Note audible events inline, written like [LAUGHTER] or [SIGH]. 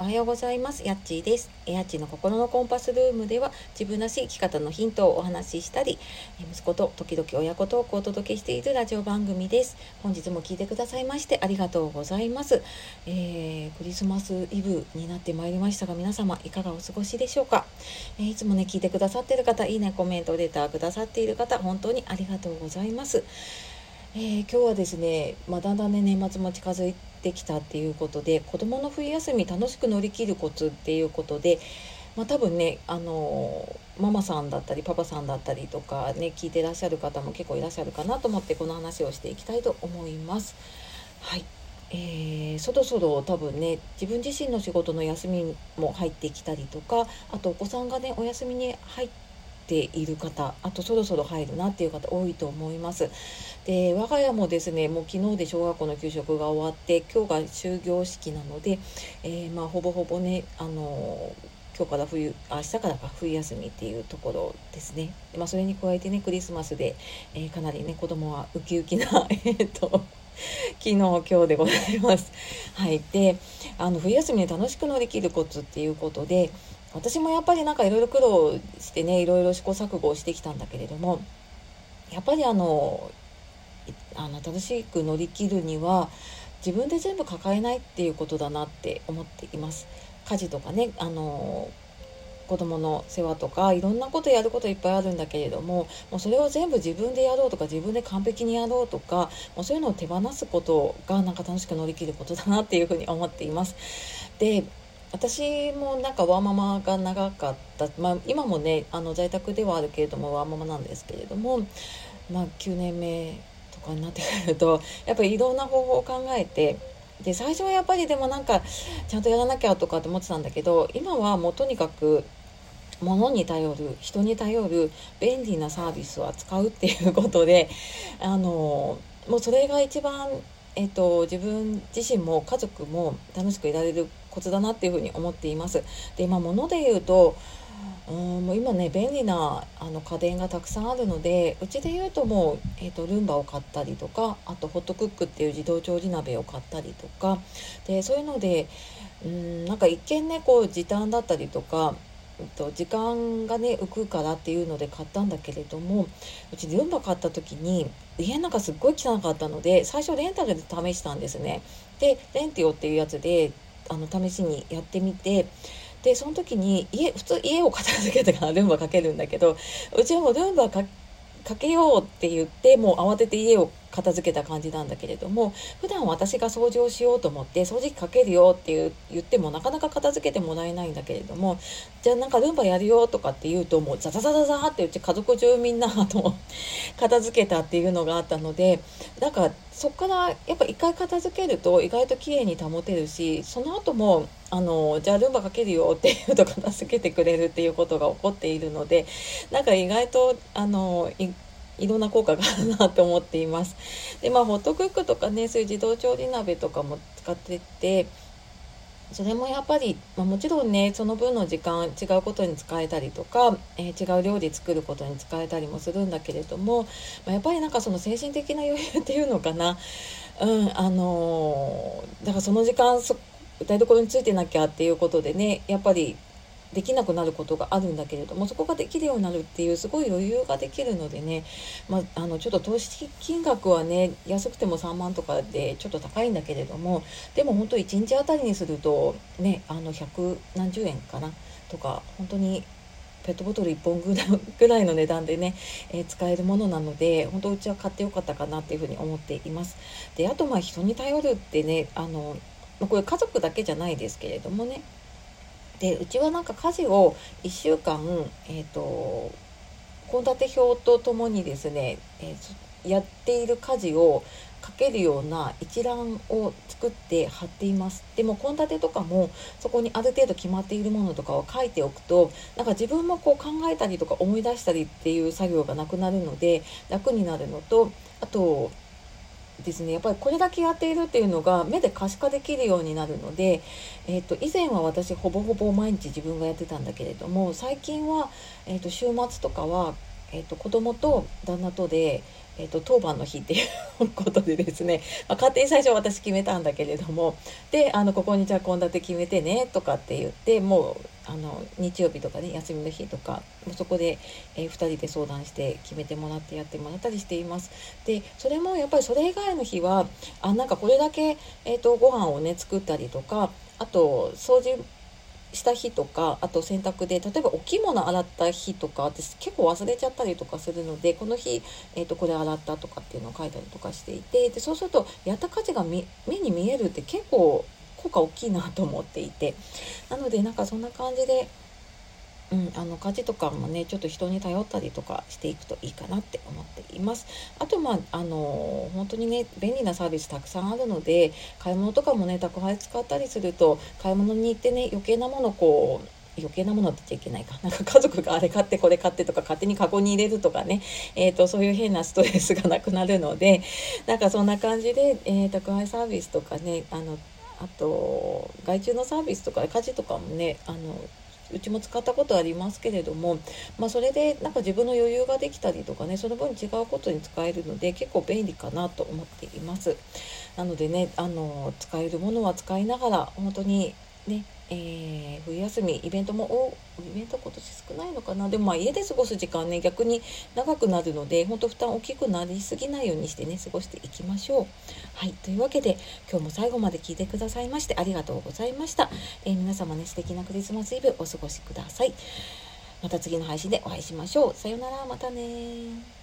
おはようございます。やっちーです。やっちーの心のコンパスルームでは自分らしい生き方のヒントをお話ししたり、息子と時々親子トークをお届けしているラジオ番組です。本日も聞いてくださいましてありがとうございます。えー、クリスマスイブになってまいりましたが、皆様いかがお過ごしでしょうか？えー、いつもね、聞いてくださっている方、いいね、コメント、レターくださっている方、本当にありがとうございます。えー、今日はですね、まあ、だんだんね年末も近づいてきたっていうことで子どもの冬休み楽しく乗り切るコツっていうことで、まあ、多分ねあのママさんだったりパパさんだったりとかね聞いてらっしゃる方も結構いらっしゃるかなと思ってこの話をしていきたいと思います。はいえー、そろそろ多分ね自分自身の仕事の休みも入ってきたりとかあとお子さんがねお休みに入ってている方あとそろそろ入るなっていう方多いと思います。で我が家もですねもう昨日で小学校の給食が終わって今日が終業式なので、えー、まあ、ほぼほぼねあの今日から冬明日からか冬休みっていうところですね、まあ、それに加えてねクリスマスで、えー、かなりね子供はウキウキな [LAUGHS] えっと昨日今日でございます。はい、であの冬休みに楽しく乗り切るコツっていうことで私もやっぱりなんかいろいろ苦労してねいろいろ試行錯誤をしてきたんだけれどもやっぱりあのあの楽しく乗り切るには自分で全部抱えないっていうことだなって思っています。家事とかねあの子供の世話とかいろんなことやることいっぱいあるんだけれどももうそれを全部自分でやろうとか自分で完璧にやろうとかもうそういうのを手放すことがなんか楽しく乗り切ることだなっていうふうに思っています。で私もなんかワーママが長かった、まあ、今もねあの在宅ではあるけれどもワーママなんですけれども、まあ、9年目とかになってくると [LAUGHS] やっぱりいろんな方法を考えてで最初はやっぱりでもなんかちゃんとやらなきゃとかって思ってたんだけど今はもうとにかく物に頼る人に頼る便利なサービスを扱うっていうことであのもうそれが一番、えっと、自分自身も家族も楽しくいられるコツだなっていうふうに思っています。で今物で言うとうんもう今ね便利なあの家電がたくさんあるのでうちで言うともう、えーと、ルンバを買ったりとかあとホットクックっていう自動調理鍋を買ったりとかでそういうのでうんなんか一見ねこう時短だったりとかと時間がね浮くからっていうので買ったんだけれどもうちルンバ買った時に家の中すっごい汚かったので最初レンタルで試したんですね。でレンティオっていうやつであの試しにやってみてでその時に家普通家を片付けてから [LAUGHS] ルンバかけるんだけどうちはもうルンバかけようって言ってもう慌てて家を片付けた感じなんだけれども普段私が掃除をしようと思って掃除機かけるよって言ってもなかなか片付けてもらえないんだけれどもじゃあなんかルンバやるよとかって言うともうザザザザザってうち家族中みんなあの片付けたっていうのがあったのでなんかそこからやっぱ一回片付けると意外と綺麗に保てるしその後もあのじゃあルンバかけるよっていうと片付けてくれるっていうことが起こっているのでなんか意外とあのいろんな効果があるなと思っています。でまあホットクックとかねそういう自動調理鍋とかも使っててそれもやっぱり、まあ、もちろんねその分の時間違うことに使えたりとか、えー、違う料理作ることに使えたりもするんだけれども、まあ、やっぱりなんかその精神的な余裕っていうのかなうんあのー、だからその時間台所についてなきゃっていうことでねやっぱりできなくなることがあるんだけれどもそこができるようになるっていうすごい余裕ができるのでね、まあ、あのちょっと投資金額はね安くても3万とかでちょっと高いんだけれどもでも本当1日あたりにするとねあの100何十円かなとか本当にペットボトル1本ぐらいの値段でね、えー、使えるものなので本当うちは買ってよかったかなっていうふうに思っています。であとまあ人に頼るってねあのこれ家族だけじゃないですけれどもねでうちはなんか家事を1週間えっ、ー、と献立表とともにですね、えー、やっている家事を書けるような一覧を作って貼っています。でも献立とかもそこにある程度決まっているものとかを書いておくとなんか自分もこう考えたりとか思い出したりっていう作業がなくなるので楽になるのとあとですね。やっぱりこれだけやっているっていうのが目で可視化できるようになるので、えーと、以前は私ほぼほぼ毎日自分がやってたんだけれども最近は、えーと、週末とかはえーと、子供と旦那とで、えーと、当番の日っていうことでですね、まあ、勝手に最初私決めたんだけれどもであのここにじゃあ献立決めてねとかって言ってもうあの日曜日とかね休みの日とかもうそこで、えー、2人で相談して決めてもらってやってもらったりしています。でそれもやっぱりそれ以外の日はあなんかこれだけ、えーとご飯をね作ったりとかあと掃除した日とかあと洗濯で例えばお着物洗った日とか私結構忘れちゃったりとかするのでこの日、えーと、これ洗ったとかっていうのを書いたりとかしていてでそうするとやった家事が目に見えるって結構効果大きいなと思っていて。なのでなんかそんな感じでうん、あの家事とかもねちょっと人に頼ったりとかしていくといいかなって思っていますあとまああの本当にね便利なサービスたくさんあるので買い物とかもね宅配使ったりすると買い物に行ってね余計なものこう余計なものって言っちゃいけないか。[LAUGHS] なんか家族があれ買ってこれ買ってとか勝手にカゴに入れるとかね、えーと、そういう変なストレスがなくなるのでなんかそんな感じで、えー、宅配サービスとかねあのあと外注のサービスとか家事とかもねあのうちも使ったことありますけれども、まあ、それでなんか自分の余裕ができたりとかねその分違うことに使えるので結構便利かなと思っています。なのでねあの使えるものは使いながら本当にねえー、冬休みイベントもおイベント今年少ないのかな？でもまあ家で過ごす時間ね逆に長くなるので本当負担大きくなりすぎないようにしてね過ごしていきましょう。はいというわけで今日も最後まで聞いてくださいましてありがとうございました。えー、皆様ね素敵なクリスマスイブお過ごしください。また次の配信でお会いしましょう。さようならまたね